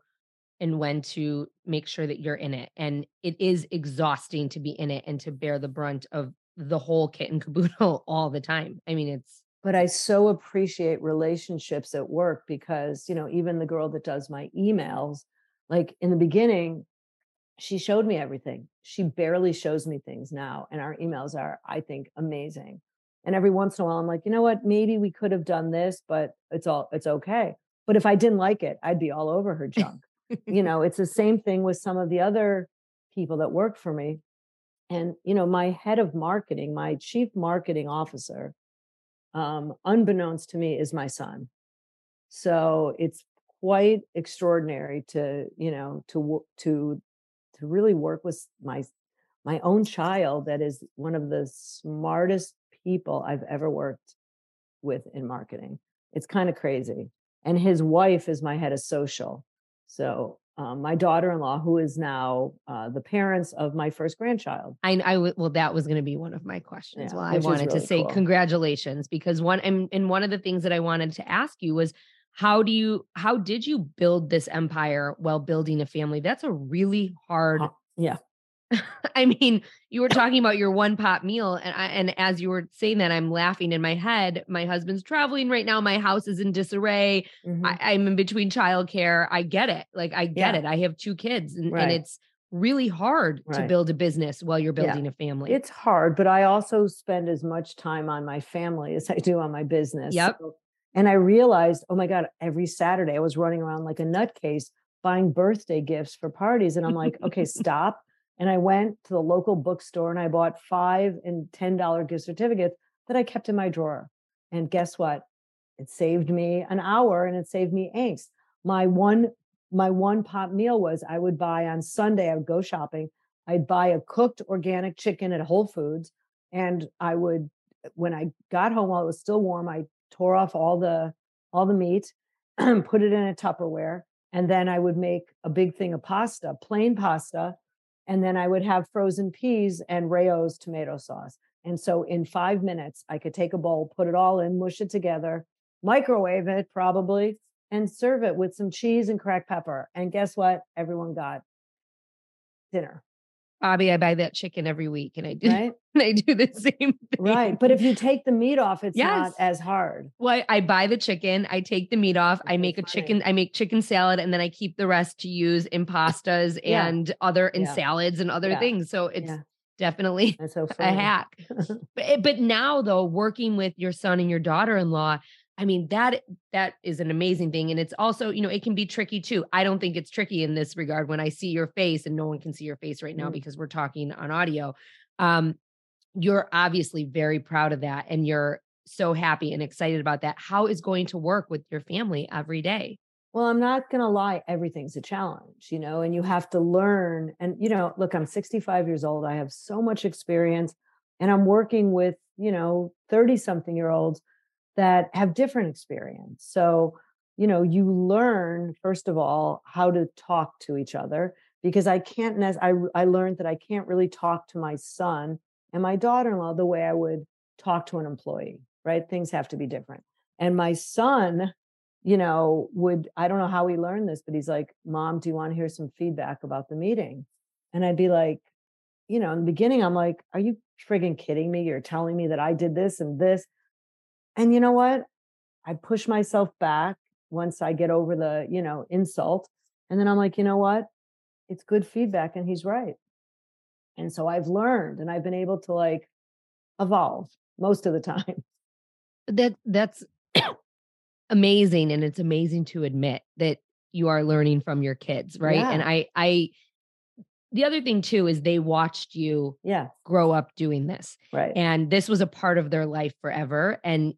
and when to make sure that you're in it. And it is exhausting to be in it and to bear the brunt of the whole kit and caboodle [laughs] all the time. I mean, it's. But I so appreciate relationships at work because, you know, even the girl that does my emails, like in the beginning, she showed me everything. She barely shows me things now. And our emails are, I think, amazing. And every once in a while, I'm like, you know what? Maybe we could have done this, but it's all, it's okay. But if I didn't like it, I'd be all over her junk. you [laughs] know, it's the same thing with some of the other people that work for me. And, you know, my head of marketing, my chief marketing officer, um, unbeknownst to me, is my son. So it's quite extraordinary to, you know, to, to to really work with my my own child that is one of the smartest people I've ever worked with in marketing. It's kind of crazy. And his wife is my head of social. So um, my daughter-in-law, who is now uh, the parents of my first grandchild. I, I well, that was going to be one of my questions. Yeah, well, I wanted really to say cool. congratulations because one and, and one of the things that I wanted to ask you was how do you how did you build this empire while building a family that's a really hard yeah [laughs] i mean you were talking about your one pot meal and I, and as you were saying that i'm laughing in my head my husband's traveling right now my house is in disarray mm-hmm. I, am in between childcare i get it like i get yeah. it i have two kids and, right. and it's really hard right. to build a business while you're building yeah. a family it's hard but i also spend as much time on my family as i do on my business yep so and I realized, oh my God, every Saturday I was running around like a nutcase buying birthday gifts for parties. And I'm like, okay, stop. And I went to the local bookstore and I bought five and $10 gift certificates that I kept in my drawer. And guess what? It saved me an hour and it saved me angst. My one, my one pot meal was I would buy on Sunday, I would go shopping. I'd buy a cooked organic chicken at Whole Foods. And I would, when I got home while it was still warm, I tore off all the all the meat, [clears throat] put it in a Tupperware, and then I would make a big thing of pasta, plain pasta, and then I would have frozen peas and Rao's tomato sauce. And so in 5 minutes I could take a bowl, put it all in, mush it together, microwave it probably, and serve it with some cheese and cracked pepper. And guess what? Everyone got dinner. Bobbi, I buy that chicken every week and I do right? [laughs] I do the same thing. Right. But if you take the meat off, it's yes. not as hard. Well, I, I, buy the chicken, I take the meat off, That's I make so a chicken, I make chicken salad, and then I keep the rest to use in pastas yeah. and other in yeah. salads and other yeah. things. So it's definitely so [laughs] a hack. [laughs] but, eh, but now though, working with your son and your daughter-in-law, I mean, that that is an amazing thing. And it's also, you know, it can be tricky too. I don't think it's tricky in this regard when I see your face and no one can see your face right now mm. because we're talking on audio. Um, you're obviously very proud of that and you're so happy and excited about that. How is going to work with your family every day? Well, I'm not going to lie, everything's a challenge, you know, and you have to learn. And, you know, look, I'm 65 years old. I have so much experience and I'm working with, you know, 30 something year olds that have different experience. So, you know, you learn first of all how to talk to each other because I can't. I I learned that I can't really talk to my son and my daughter-in-law the way I would talk to an employee. Right? Things have to be different. And my son, you know, would I don't know how he learned this, but he's like, "Mom, do you want to hear some feedback about the meeting?" And I'd be like, you know, in the beginning, I'm like, "Are you frigging kidding me? You're telling me that I did this and this." And you know what? I push myself back once I get over the, you know, insult. And then I'm like, you know what? It's good feedback and he's right. And so I've learned and I've been able to like evolve most of the time. That that's amazing and it's amazing to admit that you are learning from your kids, right? Yeah. And I I the other thing too is they watched you yeah. grow up doing this. Right. And this was a part of their life forever. And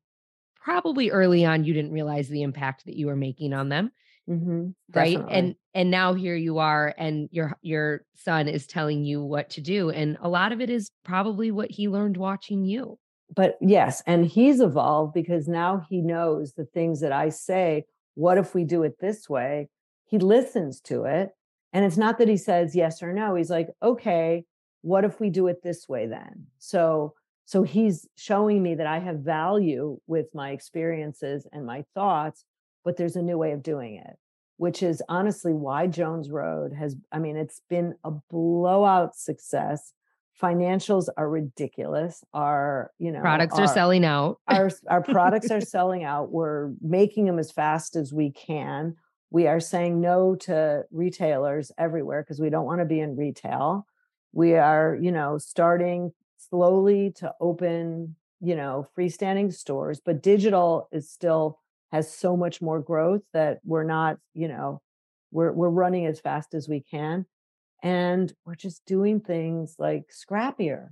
probably early on you didn't realize the impact that you were making on them Mhm, right? And and now here you are and your your son is telling you what to do and a lot of it is probably what he learned watching you. But yes, and he's evolved because now he knows the things that I say, "What if we do it this way?" He listens to it, and it's not that he says yes or no, he's like, "Okay, what if we do it this way then?" So so he's showing me that I have value with my experiences and my thoughts, but there's a new way of doing it, which is honestly why Jones Road has I mean, it's been a blowout success. Financials are ridiculous. Our, you know, Products are our selling out. our our products are [laughs] selling out. We're making them as fast as we can. We are saying no to retailers everywhere because we don't want to be in retail. We are, you know, starting slowly to open, you know, freestanding stores, but digital is still has so much more growth that we're not, you know, we're we're running as fast as we can and we're just doing things like scrappier.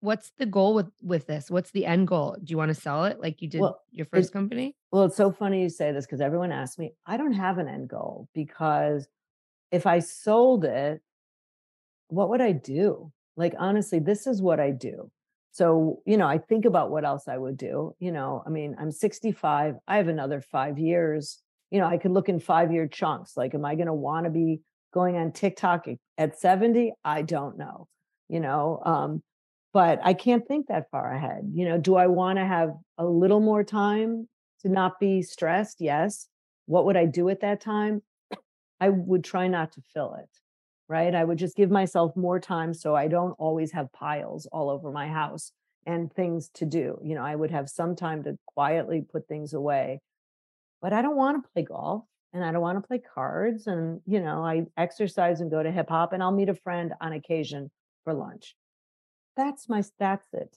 What's the goal with with this? What's the end goal? Do you wanna sell it like you did Well, your first company? well, it's so funny you say this because everyone asks me, I don't have an end goal because if I sold it, what would I do? Like, honestly, this is what I do. So, you know, I think about what else I would do. You know, I mean, I'm 65. I have another five years. You know, I could look in five year chunks. Like, am I going to want to be going on TikTok at 70? I don't know. You know, um, but I can't think that far ahead. You know, do I want to have a little more time to not be stressed? Yes. What would I do at that time? I would try not to fill it right? I would just give myself more time so I don't always have piles all over my house and things to do. You know, I would have some time to quietly put things away. But I don't want to play golf and I don't want to play cards. And, you know, I exercise and go to hip hop and I'll meet a friend on occasion for lunch. That's my, that's it.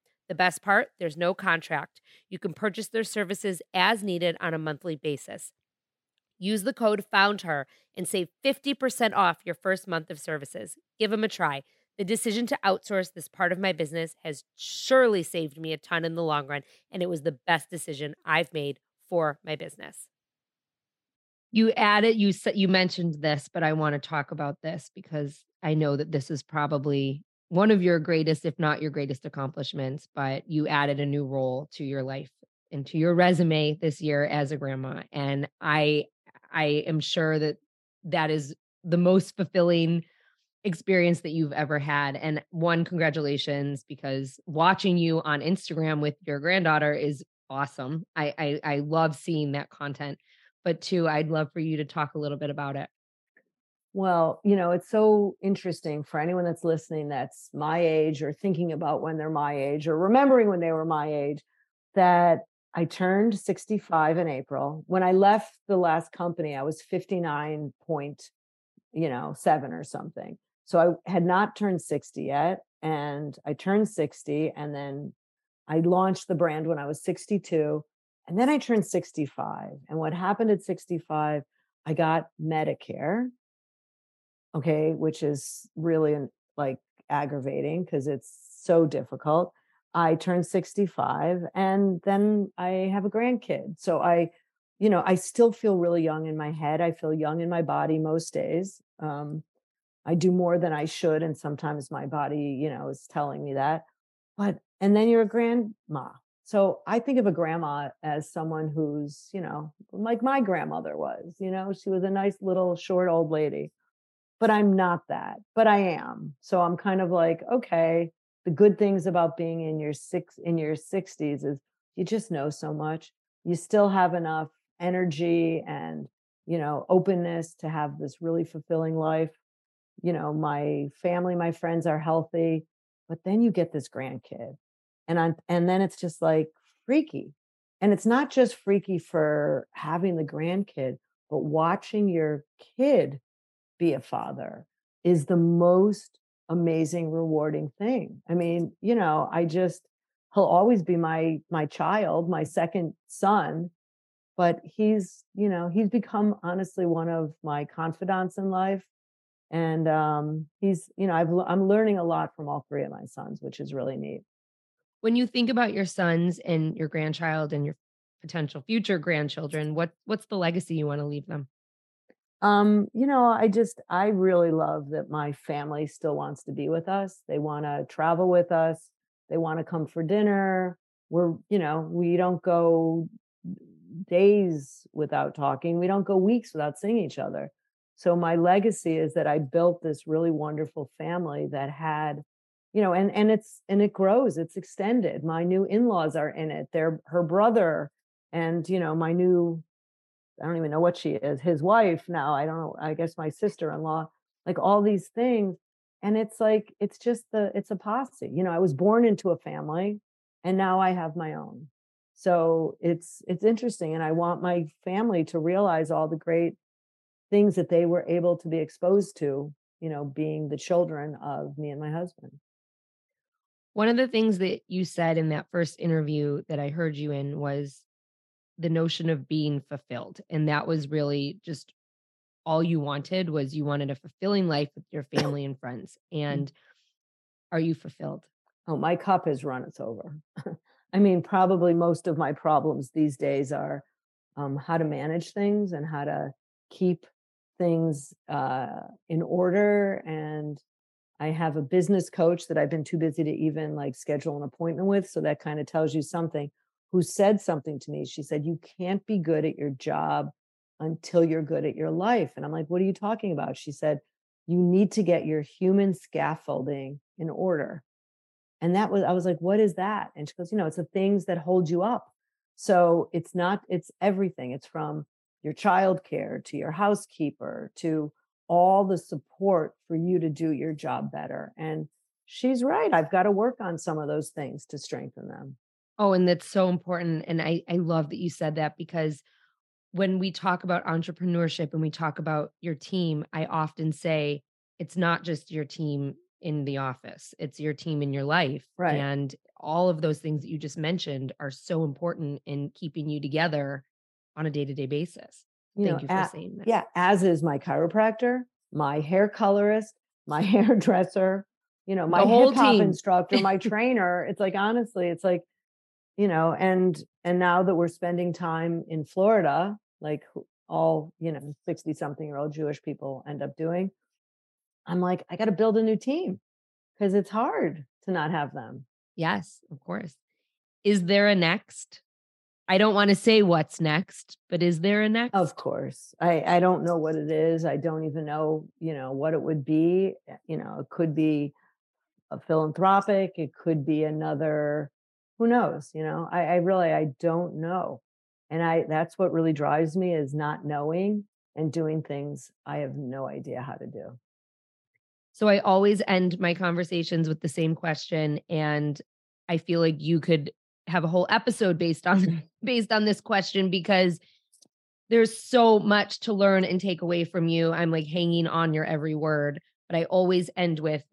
The best part there's no contract. You can purchase their services as needed on a monthly basis. Use the code FOUNDHER and save 50% off your first month of services. Give them a try. The decision to outsource this part of my business has surely saved me a ton in the long run, and it was the best decision I've made for my business. You added you said you mentioned this, but I want to talk about this because I know that this is probably one of your greatest, if not your greatest accomplishments, but you added a new role to your life and to your resume this year as a grandma. And I I am sure that that is the most fulfilling experience that you've ever had. And one, congratulations, because watching you on Instagram with your granddaughter is awesome. I I, I love seeing that content. But two, I'd love for you to talk a little bit about it. Well, you know, it's so interesting for anyone that's listening that's my age or thinking about when they're my age or remembering when they were my age that I turned 65 in April. When I left the last company, I was 59 point, you know, 7 or something. So I had not turned 60 yet and I turned 60 and then I launched the brand when I was 62 and then I turned 65. And what happened at 65, I got Medicare okay, which is really like aggravating because it's so difficult. I turned 65 and then I have a grandkid. So I, you know, I still feel really young in my head. I feel young in my body most days. Um, I do more than I should. And sometimes my body, you know, is telling me that. But, and then you're a grandma. So I think of a grandma as someone who's, you know, like my grandmother was, you know, she was a nice little short old lady but I'm not that, but I am. So I'm kind of like, okay, the good things about being in your six in your 60s is you just know so much. You still have enough energy and, you know, openness to have this really fulfilling life. You know, my family, my friends are healthy, but then you get this grandkid. And I and then it's just like freaky. And it's not just freaky for having the grandkid, but watching your kid be a father is the most amazing rewarding thing. I mean you know i just he'll always be my my child my second son but he's you know he's become honestly one of my confidants in life and um he's you know I've, i'm learning a lot from all three of my sons which is really neat. When you think about your sons and your grandchild and your potential future grandchildren what what's the legacy you want to leave them um, you know, I just I really love that my family still wants to be with us. They want to travel with us. They want to come for dinner. We're, you know, we don't go days without talking. We don't go weeks without seeing each other. So my legacy is that I built this really wonderful family that had, you know, and and it's and it grows. It's extended. My new in-laws are in it. They're her brother and, you know, my new I don't even know what she is, his wife now. I don't know. I guess my sister in law, like all these things. And it's like, it's just the, it's a posse. You know, I was born into a family and now I have my own. So it's, it's interesting. And I want my family to realize all the great things that they were able to be exposed to, you know, being the children of me and my husband. One of the things that you said in that first interview that I heard you in was the notion of being fulfilled. And that was really just all you wanted was you wanted a fulfilling life with your [coughs] family and friends. Mm. And are you fulfilled? Oh, my cup has run its over. [laughs] I mean, probably most of my problems these days are um, how to manage things and how to keep things uh, in order. And I have a business coach that I've been too busy to even like schedule an appointment with. So that kind of tells you something who said something to me. She said, You can't be good at your job until you're good at your life. And I'm like, What are you talking about? She said, You need to get your human scaffolding in order. And that was, I was like, What is that? And she goes, You know, it's the things that hold you up. So it's not, it's everything. It's from your childcare to your housekeeper to all the support for you to do your job better. And she's right. I've got to work on some of those things to strengthen them. Oh, and that's so important. And I, I love that you said that because when we talk about entrepreneurship and we talk about your team, I often say it's not just your team in the office, it's your team in your life. Right. And all of those things that you just mentioned are so important in keeping you together on a day to day basis. You Thank know, you for at, saying that. Yeah, as is my chiropractor, my hair colorist, my [laughs] hairdresser, you know, my hip hop instructor, my [laughs] trainer. It's like honestly, it's like you know and and now that we're spending time in florida like all you know 60 something year old jewish people end up doing i'm like i got to build a new team because it's hard to not have them. Yes of course. Is there a next? I don't want to say what's next but is there a next? of course. I i don't know what it is. I don't even know you know what it would be. Eh, you know it could be a philanthropic it could be another who knows you know I, I really i don't know. And i that's what really drives me is not knowing and doing things i have no idea how to do. So i always end my conversations with the same question and i feel like you could have a whole episode based on [laughs] based on this question because there's so much to learn and take away from you. I'm like hanging on your every word but i always end with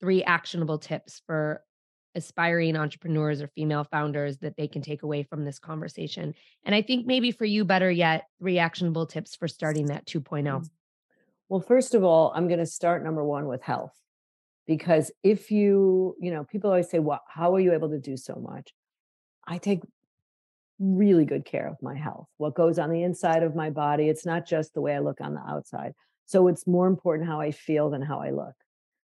three actionable tips for aspiring entrepreneurs or female founders that they can take away from this conversation. And I think maybe for you, better yet, three actionable tips for starting that 2.0. Mm. Well, first of all, I'm going to start number one with health. Because if you, you know, people always say, well, how are you able to do so much? I take really good care of my health. What goes on the inside of my body, it's not just the way I look on the outside. So it's more important how I feel than how I look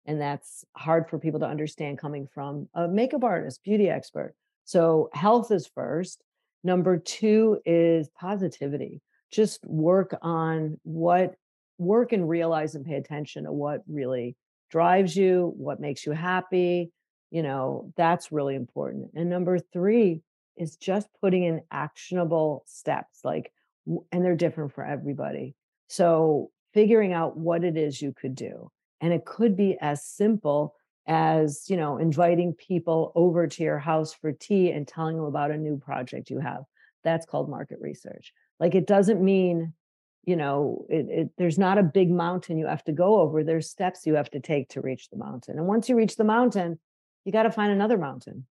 and that's hard for people to understand coming from a makeup artist beauty expert so health is first number two is positivity just work on what work and realize and pay attention to what really drives you, what makes you happy. You know, that's really important. And number three is just putting in actionable steps, like, and they're different for everybody. So figuring out what it is you could do. And it could be as simple as, you know, inviting people over to your house for tea and telling them about a new project you have. That's called market research. Like it doesn't mean you know it, it, there's not a big mountain you have to go over there's steps you have to take to reach the mountain and once you reach the mountain you got to find another mountain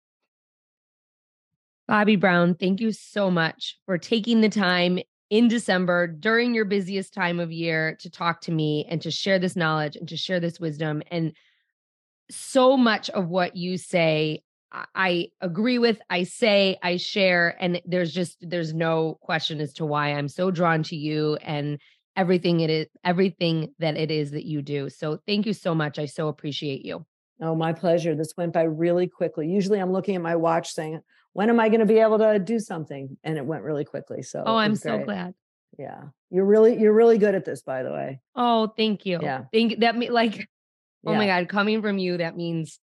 Bobbi brown thank you so much for taking the time in december during your busiest time of year to talk to me and to share this knowledge and to share this wisdom and so much of what you say I agree with, I say, I share, and there's just there's no question as to why I'm so drawn to you and everything it is, everything that it is that you do. So thank you so much. I so appreciate you. Oh, my pleasure. This went by really quickly. Usually I'm looking at my watch saying, when am I going to be able to do something? And it went really quickly. So Oh, I'm so glad. Yeah. You're really you're really good at this, by the way. Oh, thank you. Yeah. Thank that me like oh yeah. my God, coming from you, that means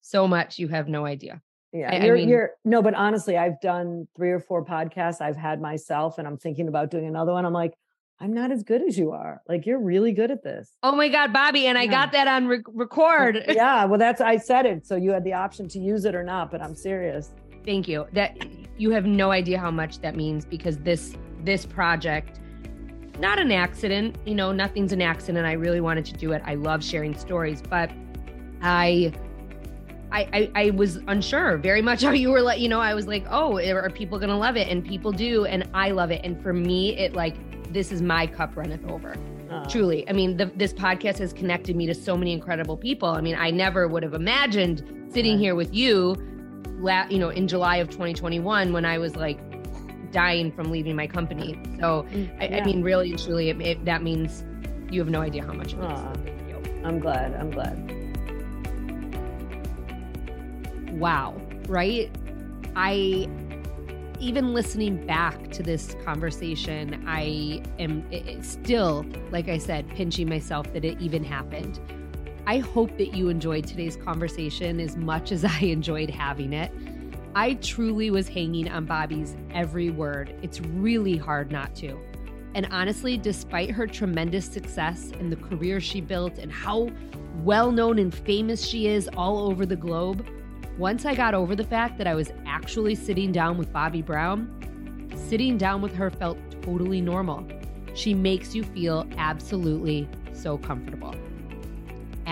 so much you have no idea. Yeah, I, you're, I mean, you're no, but honestly, I've done three or four podcasts I've had myself, and I'm thinking about doing another one. I'm like, I'm not as good as you are. Like, you're really good at this. Oh my God, Bobbi. And yeah. I got that on re- record. [laughs] yeah. Well, that's, I said it. So you had the option to use it or not, but I'm serious. Thank you. That you have no idea how much that means because this, this project, not an accident, you know, nothing's an accident. I really wanted to do it. I love sharing stories, but I, I, I, I was unsure very much how you were like you know I was like oh are people gonna love it? And people do and I love it. And for me it like this is my cup runneth over. Uh. Truly. I mean the, this podcast has connected me to so many incredible people. I mean I never would have imagined sitting here with you la- you know in July of 2021 when I was like dying from leaving my company so I, yeah. I mean really and truly it, it, that means you have no idea how much it means. I'm glad I'm glad wow, right? I even listening back to this conversation, I am still, like I said, pinching myself that it even happened. I hope that you enjoyed today's conversation as much as I enjoyed having it. I truly was hanging on Bobbi's every word. It's really hard not to. And honestly, despite her tremendous success and the career she built and how well known and famous she is all over the globe, once I got over the fact that I was actually sitting down with Bobbi Brown, sitting down with her felt totally normal. She makes you feel absolutely so comfortable.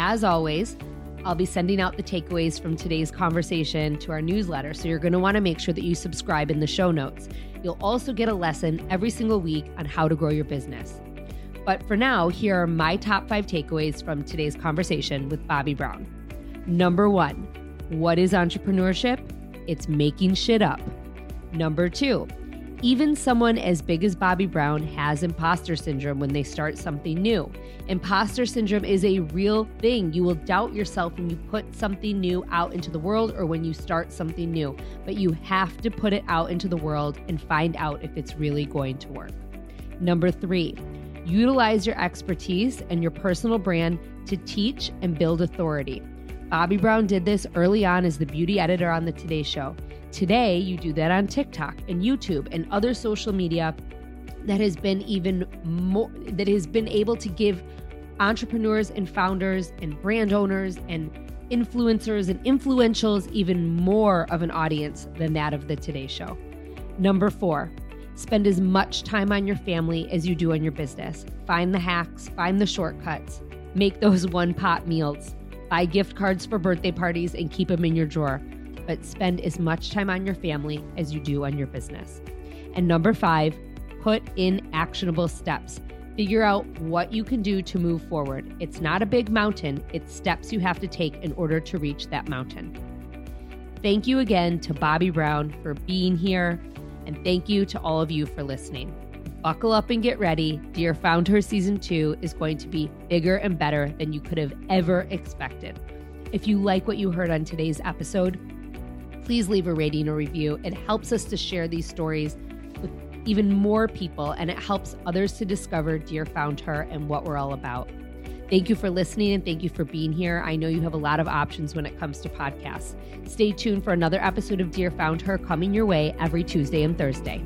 As always, I'll be sending out the takeaways from today's conversation to our newsletter, so you're going to want to make sure that you subscribe in the show notes. You'll also get a lesson every single week on how to grow your business. But for now, here are my top five takeaways from today's conversation with Bobbi Brown. Number one, what is entrepreneurship? It's making shit up. Number two, even someone as big as Bobbi Brown has imposter syndrome when they start something new. Imposter syndrome is a real thing. You will doubt yourself when you put something new out into the world or when you start something new, but you have to put it out into the world and find out if it's really going to work. Number three, utilize your expertise and your personal brand to teach and build authority. Bobbi Brown did this early on as the beauty editor on the Today Show. Today, you do that on TikTok and YouTube and other social media that has been even more, that has been able to give entrepreneurs and founders and brand owners and influencers and influentials even more of an audience than that of the Today Show. Number four, spend as much time on your family as you do on your business. Find the hacks, find the shortcuts, make those one pot meals. Buy gift cards for birthday parties and keep them in your drawer, but spend as much time on your family as you do on your business. And number five, put in actionable steps. Figure out what you can do to move forward. It's not a big mountain, it's steps you have to take in order to reach that mountain. Thank you again to Bobbi Brown for being here, and thank you to all of you for listening buckle up and get ready. Dear FoundHer Season 2 is going to be bigger and better than you could have ever expected. If you like what you heard on today's episode, please leave a rating or review. It helps us to share these stories with even more people and it helps others to discover Dear FoundHer and what we're all about. Thank you for listening and thank you for being here. I know you have a lot of options when it comes to podcasts. Stay tuned for another episode of Dear FoundHer coming your way every Tuesday and Thursday.